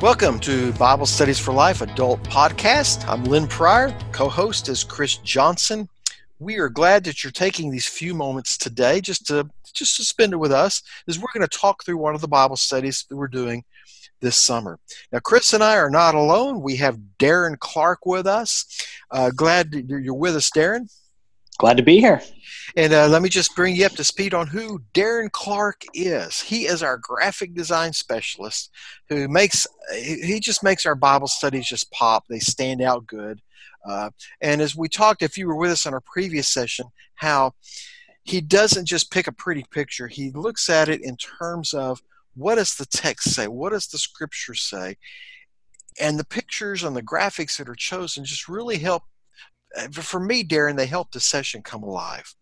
Welcome to Bible Studies for Life Adult Podcast. I'm Lynn Pryor. Co host is Chris Johnson. We are glad that you're taking these few moments today just to just to spend it with us as we're going to talk through one of the Bible studies that we're doing this summer. Now, Chris and I are not alone. We have Darren Clark with us. Uh, glad you're with us, Darren. Glad to be here. And uh, let me just bring you up to speed on who Darren Clark is. He is our graphic design specialist who makes, he just makes our Bible studies just pop. They stand out good. Uh, and as we talked, if you were with us on our previous session, how he doesn't just pick a pretty picture, he looks at it in terms of what does the text say? What does the scripture say? And the pictures and the graphics that are chosen just really help uh, for me, Darren, they help the session come alive.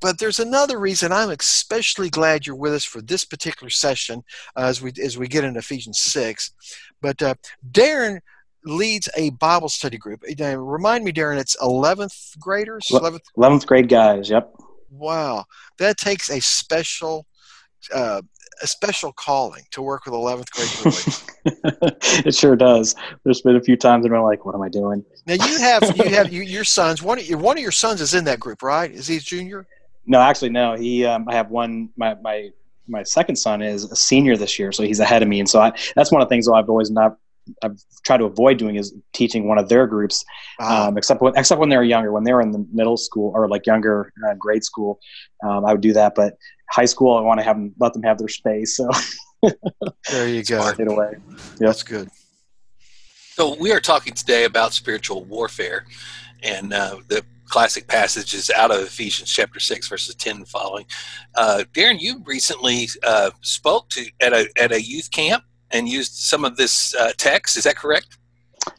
But there's another reason I'm especially glad you're with us for this particular session uh, as we as we get into Ephesians six. But uh, Darren leads a Bible study group. Uh, remind me, Darren, it's 11th graders. 11th, 11th grade guys. Yep. Wow, that takes a special uh, a special calling to work with 11th grade boys. it sure does. There's been a few times and I'm like, what am I doing? Now you have you have you, your sons. One of your one of your sons is in that group, right? Is he a junior? No, actually, no. He um, I have one. My my my second son is a senior this year, so he's ahead of me, and so I, that's one of the things I've always not I've tried to avoid doing is teaching one of their groups, ah. um, except when, except when they were younger. When they were in the middle school or like younger uh, grade school, um, I would do that. But high school, I want to have them let them have their space. So there you go. Get away. Yep. That's good. So we are talking today about spiritual warfare, and uh, the classic passage is out of Ephesians chapter six, verses ten and following. Uh, Darren, you recently uh, spoke to at a at a youth camp and used some of this uh, text. Is that correct?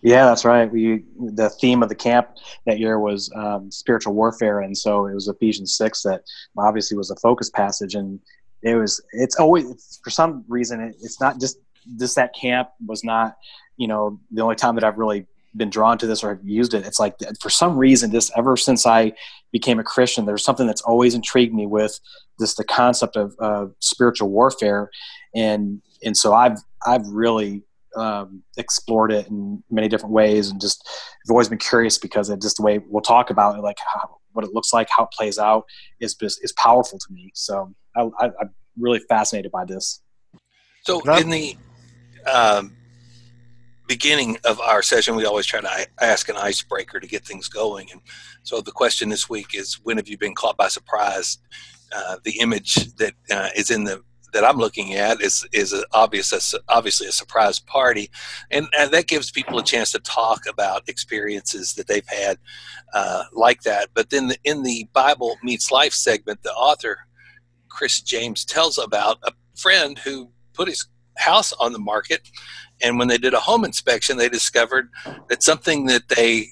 Yeah, that's right. We the theme of the camp that year was um, spiritual warfare, and so it was Ephesians six that obviously was a focus passage, and it was. It's always for some reason it, it's not just this that camp was not you know the only time that I've really been drawn to this or have used it. It's like for some reason this ever since I became a Christian, there's something that's always intrigued me with this the concept of uh, spiritual warfare, and and so I've I've really um, explored it in many different ways and just I've always been curious because it just the way we'll talk about it, like how, what it looks like, how it plays out is is powerful to me. So I, am really fascinated by this. So in the um, beginning of our session, we always try to ask an icebreaker to get things going. And so the question this week is, when have you been caught by surprise? Uh, the image that uh, is in the that I'm looking at is is a obvious a, obviously a surprise party, and, and that gives people a chance to talk about experiences that they've had uh, like that. But then the, in the Bible meets life segment, the author Chris James tells about a friend who put his house on the market, and when they did a home inspection, they discovered that something that they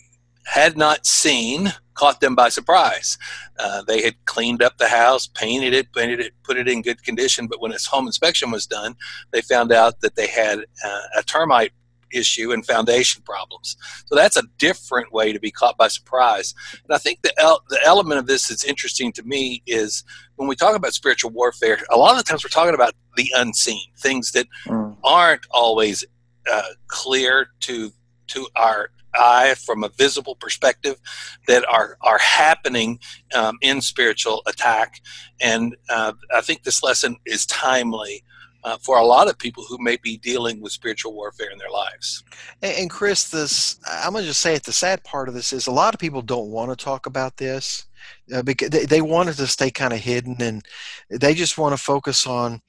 had not seen caught them by surprise. Uh, they had cleaned up the house, painted it, painted it, put it in good condition. But when its home inspection was done, they found out that they had uh, a termite issue and foundation problems. So that's a different way to be caught by surprise. And I think the el- the element of this that's interesting to me is when we talk about spiritual warfare. A lot of the times we're talking about the unseen things that mm. aren't always uh, clear to to our eye from a visible perspective that are are happening um, in spiritual attack and uh, i think this lesson is timely uh, for a lot of people who may be dealing with spiritual warfare in their lives. And, and Chris, this I'm going to just say it. The sad part of this is a lot of people don't want to talk about this uh, because they, they want it to stay kind of hidden, and they just want to focus on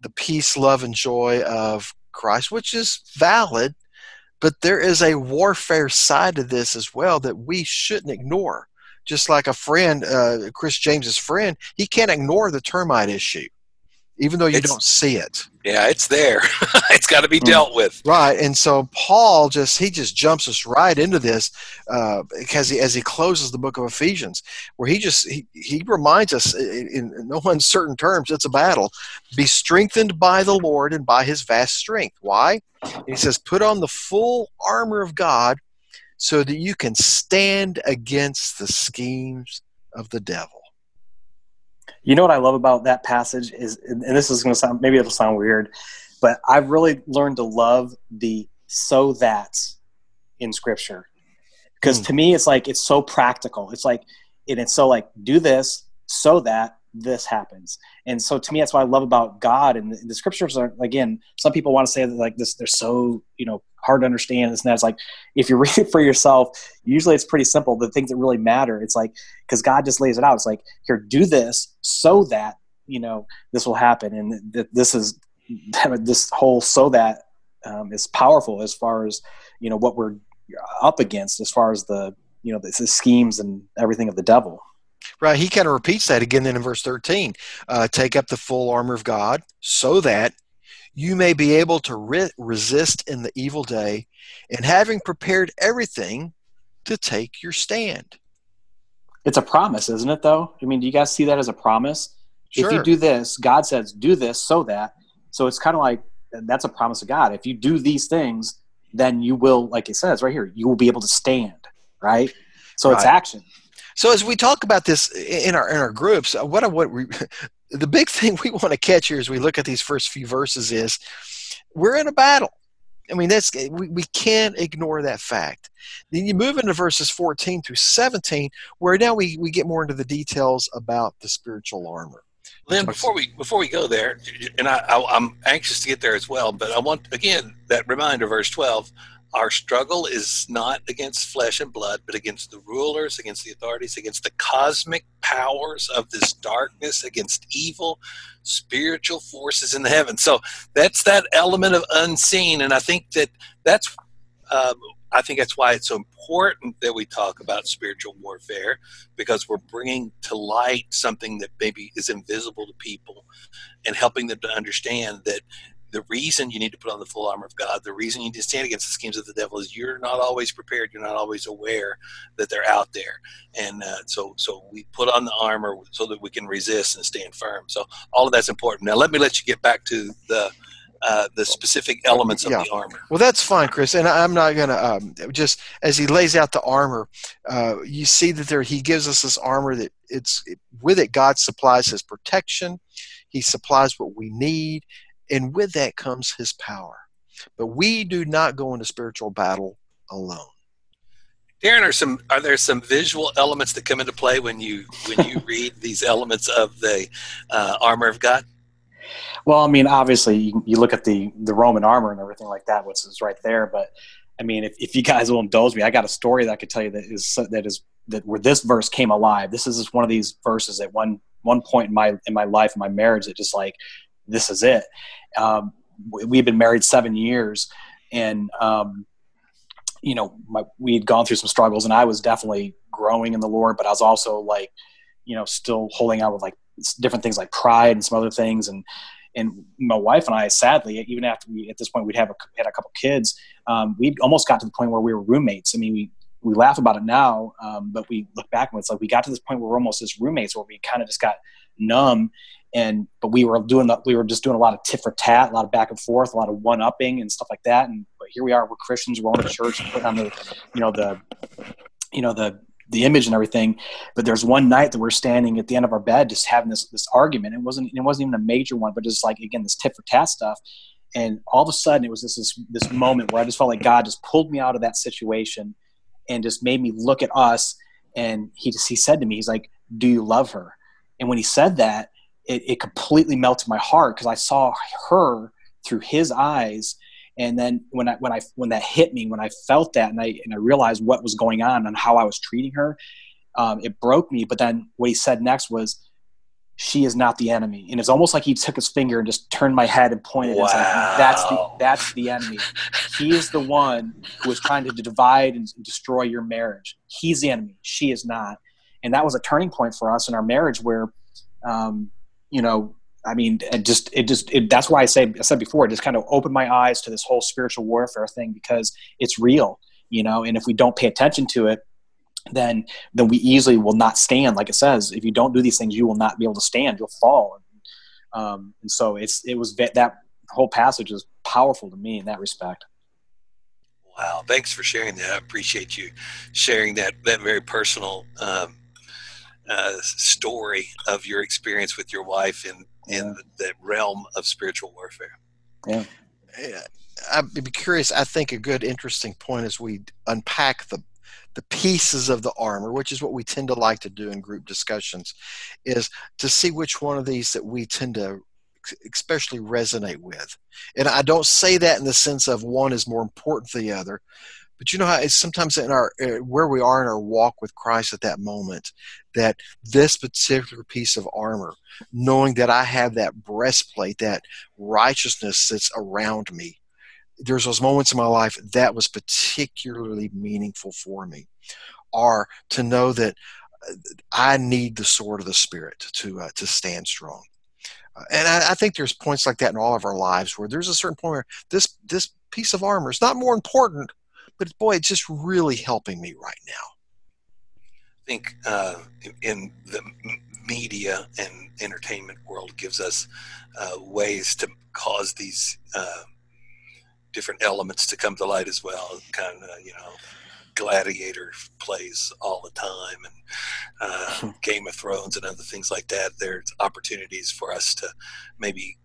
the peace, love, and joy of Christ, which is valid. But there is a warfare side to this as well that we shouldn't ignore. Just like a friend, uh, Chris James's friend, he can't ignore the termite issue, even though you it's, don't see it. Yeah, it's there. it's got to be hmm. dealt with. Right, and so Paul just he just jumps us right into this uh, because he, as he closes the book of Ephesians, where he just he, he reminds us in, in no uncertain terms, it's a battle. Be strengthened by the Lord and by His vast strength. Why? And he says, put on the full armor of God so that you can stand against the schemes of the devil. You know what I love about that passage is, and this is going to sound maybe it'll sound weird, but I've really learned to love the so that in scripture. Because mm. to me, it's like, it's so practical. It's like, and it's so like, do this so that this happens. And so to me, that's what I love about God. And the, the scriptures are, again, some people want to say that like this, they're so, you know, hard to understand. This and that's like, if you read it for yourself, usually it's pretty simple. The things that really matter, it's like, because God just lays it out. It's like, here, do this so that, you know, this will happen. And th- this is, this whole so that um, is powerful as far as, you know, what we're up against as far as the, you know, the, the schemes and everything of the devil. Right. He kind of repeats that again then in verse 13. Uh, Take up the full armor of God so that you may be able to re- resist in the evil day, and having prepared everything, to take your stand. It's a promise, isn't it, though? I mean, do you guys see that as a promise? Sure. If you do this, God says, do this so that. So it's kind of like that's a promise of God. If you do these things, then you will, like it says right here, you will be able to stand, right? So right. it's action. So as we talk about this in our in our groups, uh, what what we, the big thing we want to catch here as we look at these first few verses is we're in a battle. I mean, that's we, we can't ignore that fact. Then you move into verses 14 through 17, where now we, we get more into the details about the spiritual armor. Lynn, before we before we go there, and I, I, I'm anxious to get there as well, but I want again that reminder, verse 12 our struggle is not against flesh and blood, but against the rulers, against the authorities, against the cosmic powers of this darkness, against evil spiritual forces in the heavens. So that's that element of unseen, and I think that that's. Um, I think that's why it's so important that we talk about spiritual warfare because we're bringing to light something that maybe is invisible to people and helping them to understand that the reason you need to put on the full armor of God, the reason you need to stand against the schemes of the devil is you're not always prepared. You're not always aware that they're out there, and uh, so so we put on the armor so that we can resist and stand firm. So all of that's important. Now let me let you get back to the. Uh, the specific elements of yeah. the armor. Well, that's fine, Chris. And I'm not going to um, just as he lays out the armor, uh, you see that there he gives us this armor that it's with it. God supplies His protection. He supplies what we need, and with that comes his power. But we do not go into spiritual battle alone. Darren, are some are there some visual elements that come into play when you when you read these elements of the uh, armor of God? Well, I mean, obviously, you, you, look at the the Roman armor and everything like that, which is right there. But I mean, if, if you guys will indulge me, I got a story that I could tell you that is that is that where this verse came alive. This is just one of these verses at one one point in my in my life in my marriage that just like this is it. Um, we've been married seven years, and um, you know, my, we had gone through some struggles, and I was definitely growing in the Lord, but I was also like, you know, still holding out with like different things like pride and some other things, and and my wife and I, sadly, even after we at this point we'd have a, had a couple kids, um, we almost got to the point where we were roommates. I mean, we we laugh about it now, um, but we look back and it's like we got to this point where we're almost as roommates, where we kind of just got numb and but we were doing we were just doing a lot of tit for tat, a lot of back and forth, a lot of one upping and stuff like that. And but here we are, we're Christians, we're going to church putting on the you know the you know the the image and everything. But there's one night that we're standing at the end of our bed, just having this this argument. It wasn't it wasn't even a major one, but just like again this tit for tat stuff. And all of a sudden, it was this this this moment where I just felt like God just pulled me out of that situation and just made me look at us. And he just he said to me, he's like, "Do you love her?" And when he said that, it, it completely melted my heart because I saw her through his eyes. And then when I when I when that hit me, when I felt that, and I and I realized what was going on and how I was treating her, um, it broke me. But then what he said next was, "She is not the enemy," and it's almost like he took his finger and just turned my head and pointed. Wow. And like, that's the that's the enemy. he is the one who is trying to divide and destroy your marriage. He's the enemy. She is not. And that was a turning point for us in our marriage where. Um, you know, I mean, it just it just it, that's why I say I said before, it just kind of opened my eyes to this whole spiritual warfare thing because it's real, you know, and if we don't pay attention to it, then then we easily will not stand. Like it says, if you don't do these things, you will not be able to stand. You'll fall. Um, and so it's it was that whole passage is powerful to me in that respect. Wow, thanks for sharing that. I appreciate you sharing that that very personal um, uh, story of your experience with your wife in in the realm of spiritual warfare. Yeah. I'd be curious. I think a good, interesting point as we unpack the the pieces of the armor, which is what we tend to like to do in group discussions, is to see which one of these that we tend to especially resonate with. And I don't say that in the sense of one is more important than the other, but you know how it's sometimes in our uh, where we are in our walk with Christ at that moment, that this particular piece of armor, knowing that I have that breastplate, that righteousness that's around me, there's those moments in my life that was particularly meaningful for me are to know that uh, I need the sword of the spirit to uh, to stand strong. Uh, and I, I, think there's points like that in all of our lives where there's a certain point where this this piece of armor is not more important, but boy, it's just really helping me right now. I think uh, in the media and entertainment world gives us uh, ways to cause these uh, different elements to come to light as well. Kind of, you know, gladiator plays all the time and uh, game of thrones and other things like that there's opportunities for us to maybe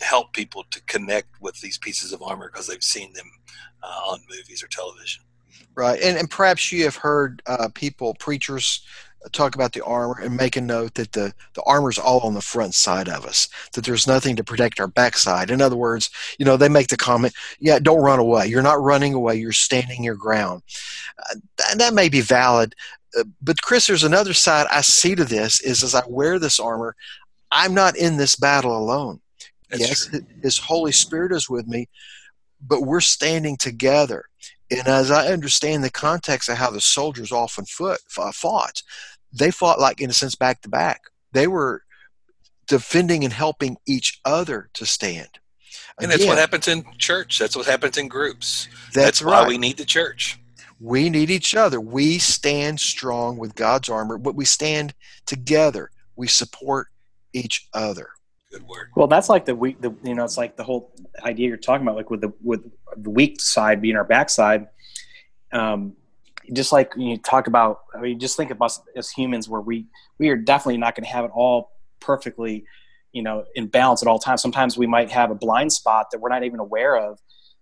help people to connect with these pieces of armor because they've seen them uh, on movies or television right and, and perhaps you have heard uh, people preachers talk about the armor and make a note that the, the armor's all on the front side of us, that there's nothing to protect our backside. In other words, you know, they make the comment, yeah, don't run away. You're not running away, you're standing your ground. Uh, that, that may be valid, uh, but Chris, there's another side I see to this is as I wear this armor, I'm not in this battle alone. That's yes, true. His Holy Spirit is with me, but we're standing together. And as I understand the context of how the soldiers often foot, uh, fought, they fought like in a sense back to back. They were defending and helping each other to stand. And that's what happens in church. That's what happens in groups. That's, that's right. why we need the church. We need each other. We stand strong with God's armor, but we stand together. We support each other. Good word. Well, that's like the weak. The you know, it's like the whole idea you're talking about, like with the with the weak side being our backside. Um, just like you talk about, I mean, just think of us as humans, where we we are definitely not going to have it all perfectly, you know, in balance at all times. Sometimes we might have a blind spot that we're not even aware of,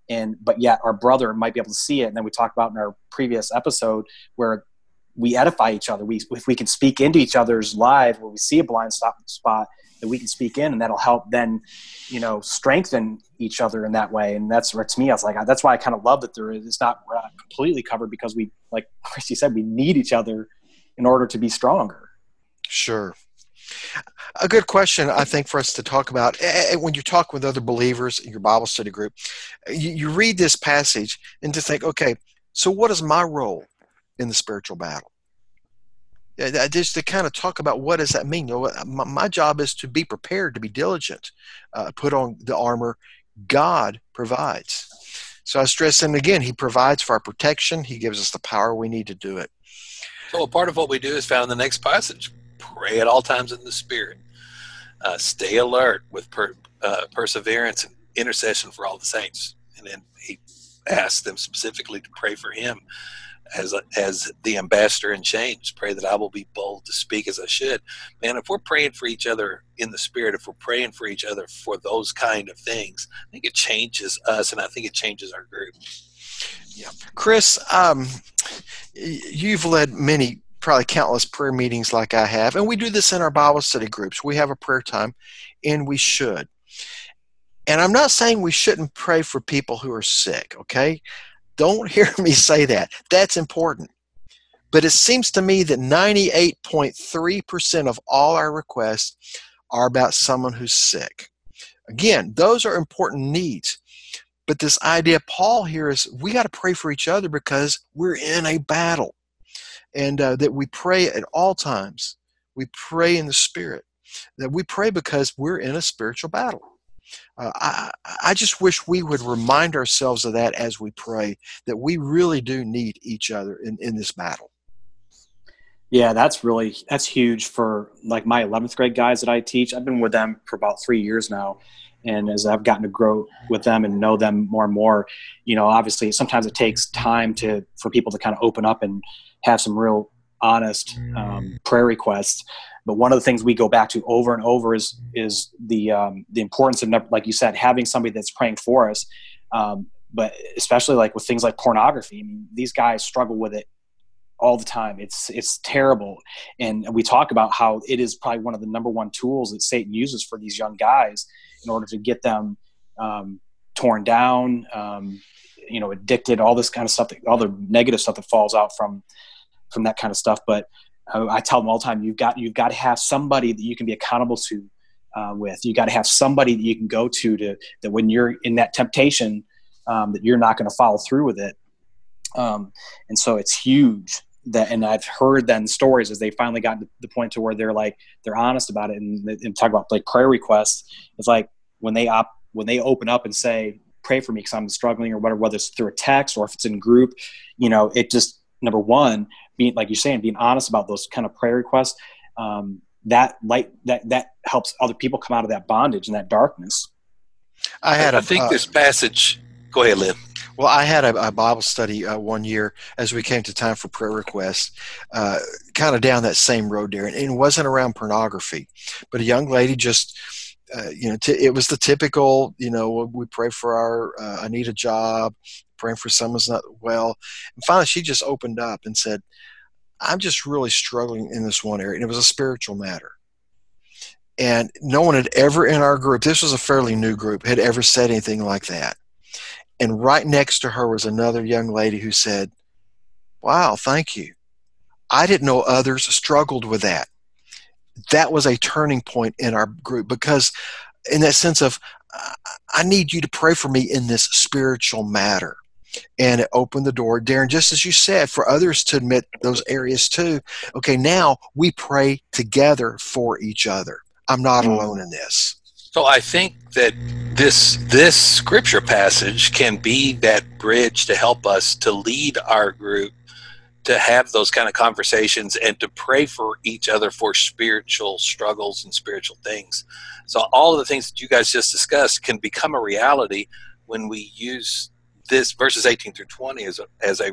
and but yet our brother might be able to see it. And then we talked about in our previous episode where we edify each other. We if we can speak into each other's lives where we see a blind spot that we can speak in, and that'll help then, you know, strengthen each other in that way. And that's where to me, I was like, that's why I kind of love that there is. It's not completely covered because we, like Christy said, we need each other in order to be stronger. Sure. A good question, I think, for us to talk about when you talk with other believers in your Bible study group, you, you read this passage and to think, okay, so what is my role in the spiritual battle? Just to kind of talk about what does that mean. You know, my, my job is to be prepared, to be diligent, uh, put on the armor God provides. So I stress, and again, He provides for our protection. He gives us the power we need to do it. So a part of what we do is found in the next passage: pray at all times in the Spirit. Uh, stay alert with per, uh, perseverance and intercession for all the saints. And then He asks them specifically to pray for Him as as the ambassador in chains. Pray that I will be bold to speak as I should. Man, if we're praying for each other in the spirit, if we're praying for each other for those kind of things, I think it changes us, and I think it changes our group. Yeah, Chris, um, you've led many probably countless prayer meetings like I have, and we do this in our Bible study groups. We have a prayer time, and we should. And I'm not saying we shouldn't pray for people who are sick, okay? Don't hear me say that. That's important. But it seems to me that 98.3% of all our requests are about someone who's sick. Again, those are important needs. But this idea, Paul here is we got to pray for each other because we're in a battle. And uh, that we pray at all times. We pray in the Spirit. That we pray because we're in a spiritual battle. Uh, I, I just wish we would remind ourselves of that as we pray, that we really do need each other in, in this battle. Yeah, that's really that's huge for like my 11th grade guys that I teach. I've been with them for about three years now, and as I've gotten to grow with them and know them more and more, you know, obviously sometimes it takes time to for people to kind of open up and have some real honest um, prayer requests but one of the things we go back to over and over is is the um, the importance of like you said having somebody that's praying for us. Um, but especially like with things like pornography I mean, these guys struggle with it all the time. It's it's terrible. And we talk about how it is probably one of the number one tools that satan uses for these young guys in order to get them um, torn down um, you know addicted all this kind of stuff that, all the negative stuff that falls out from from that kind of stuff. But i tell them all the time you've got you've got to have somebody that you can be accountable to uh, with. You got to have somebody that you can go to to that when you're in that temptation um, that you're not going to follow through with it. Um, and so it's huge that and i've heard then stories as they finally got to the point to where they're like they're honest about it and, and talk about like prayer requests. It's like when they op when they open up and say pray for me because i'm struggling or whatever whether it's through a text or if it's in group you know it just number one being like you're saying being honest about those kind of prayer requests um, that light that that helps other people come out of that bondage and that darkness i had i think uh, this passage go ahead lynn well, I had a, a Bible study uh, one year as we came to time for prayer requests, uh, kind of down that same road there, and it wasn't around pornography, but a young lady just. Uh, you know, t- it was the typical. You know, we pray for our. Uh, I need a job. Praying for someone's not well, and finally she just opened up and said, "I'm just really struggling in this one area," and it was a spiritual matter and no one had ever in our group this was a fairly new group had ever said anything like that and right next to her was another young lady who said, Wow, thank you. I didn't know others struggled with that. That was a turning point in our group because, in that sense of, I need you to pray for me in this spiritual matter. And it opened the door, Darren, just as you said, for others to admit those areas too. Okay, now we pray together for each other. I'm not mm. alone in this. So I think that this this scripture passage can be that bridge to help us to lead our group to have those kind of conversations and to pray for each other for spiritual struggles and spiritual things. So all of the things that you guys just discussed can become a reality when we use this verses 18 through 20 as a, as a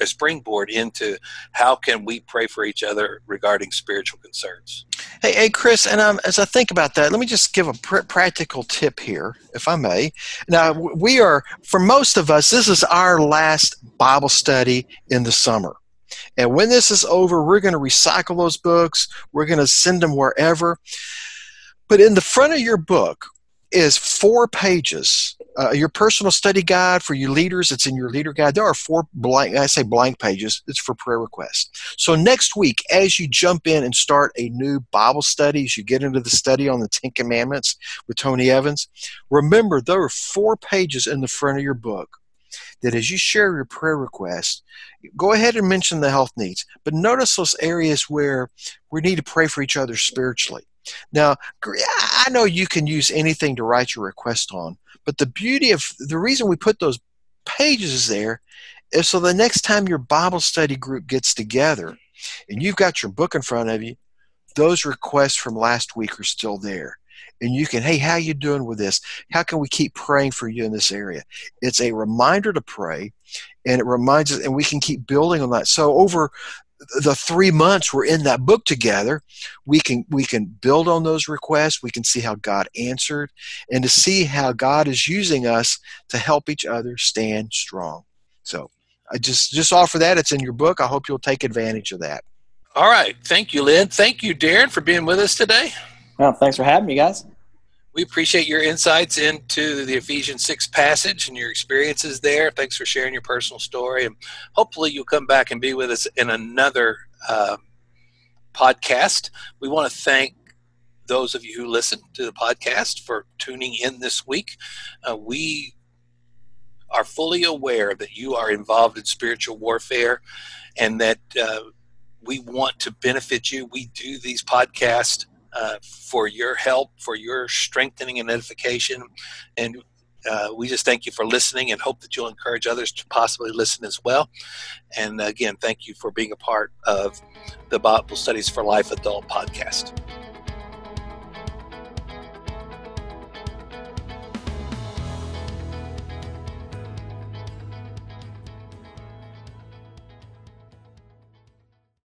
a springboard into how can we pray for each other regarding spiritual concerns. Hey, hey, Chris, and um, as I think about that, let me just give a pr- practical tip here, if I may. Now, we are, for most of us, this is our last Bible study in the summer. And when this is over, we're going to recycle those books, we're going to send them wherever. But in the front of your book, is four pages. Uh, your personal study guide for your leaders, it's in your leader guide. There are four blank, I say blank pages. It's for prayer requests. So next week, as you jump in and start a new Bible study, as you get into the study on the Ten Commandments with Tony Evans, remember there are four pages in the front of your book that as you share your prayer request, go ahead and mention the health needs. But notice those areas where we need to pray for each other spiritually. Now, I know you can use anything to write your request on, but the beauty of the reason we put those pages there is so the next time your Bible study group gets together and you've got your book in front of you, those requests from last week are still there. And you can, hey, how you doing with this? How can we keep praying for you in this area? It's a reminder to pray, and it reminds us, and we can keep building on that. So over the three months we're in that book together we can we can build on those requests. We can see how god answered and to see how god is using us to help each other stand strong. So i just just offer that. It's in your book. I hope you'll take advantage of that. All right. Thank you lynn. Thank you darren for being with us today. Well thanks for having me guys we appreciate your insights into the Ephesians 6 passage and your experiences there. Thanks for sharing your personal story. And hopefully, you'll come back and be with us in another uh, podcast. We want to thank those of you who listen to the podcast for tuning in this week. Uh, we are fully aware that you are involved in spiritual warfare and that uh, we want to benefit you. We do these podcasts uh, for your help, for your strengthening and edification. And uh, we just thank you for listening and hope that you'll encourage others to possibly listen as well. And again, thank you for being a part of the Bible Studies for Life Adult podcast.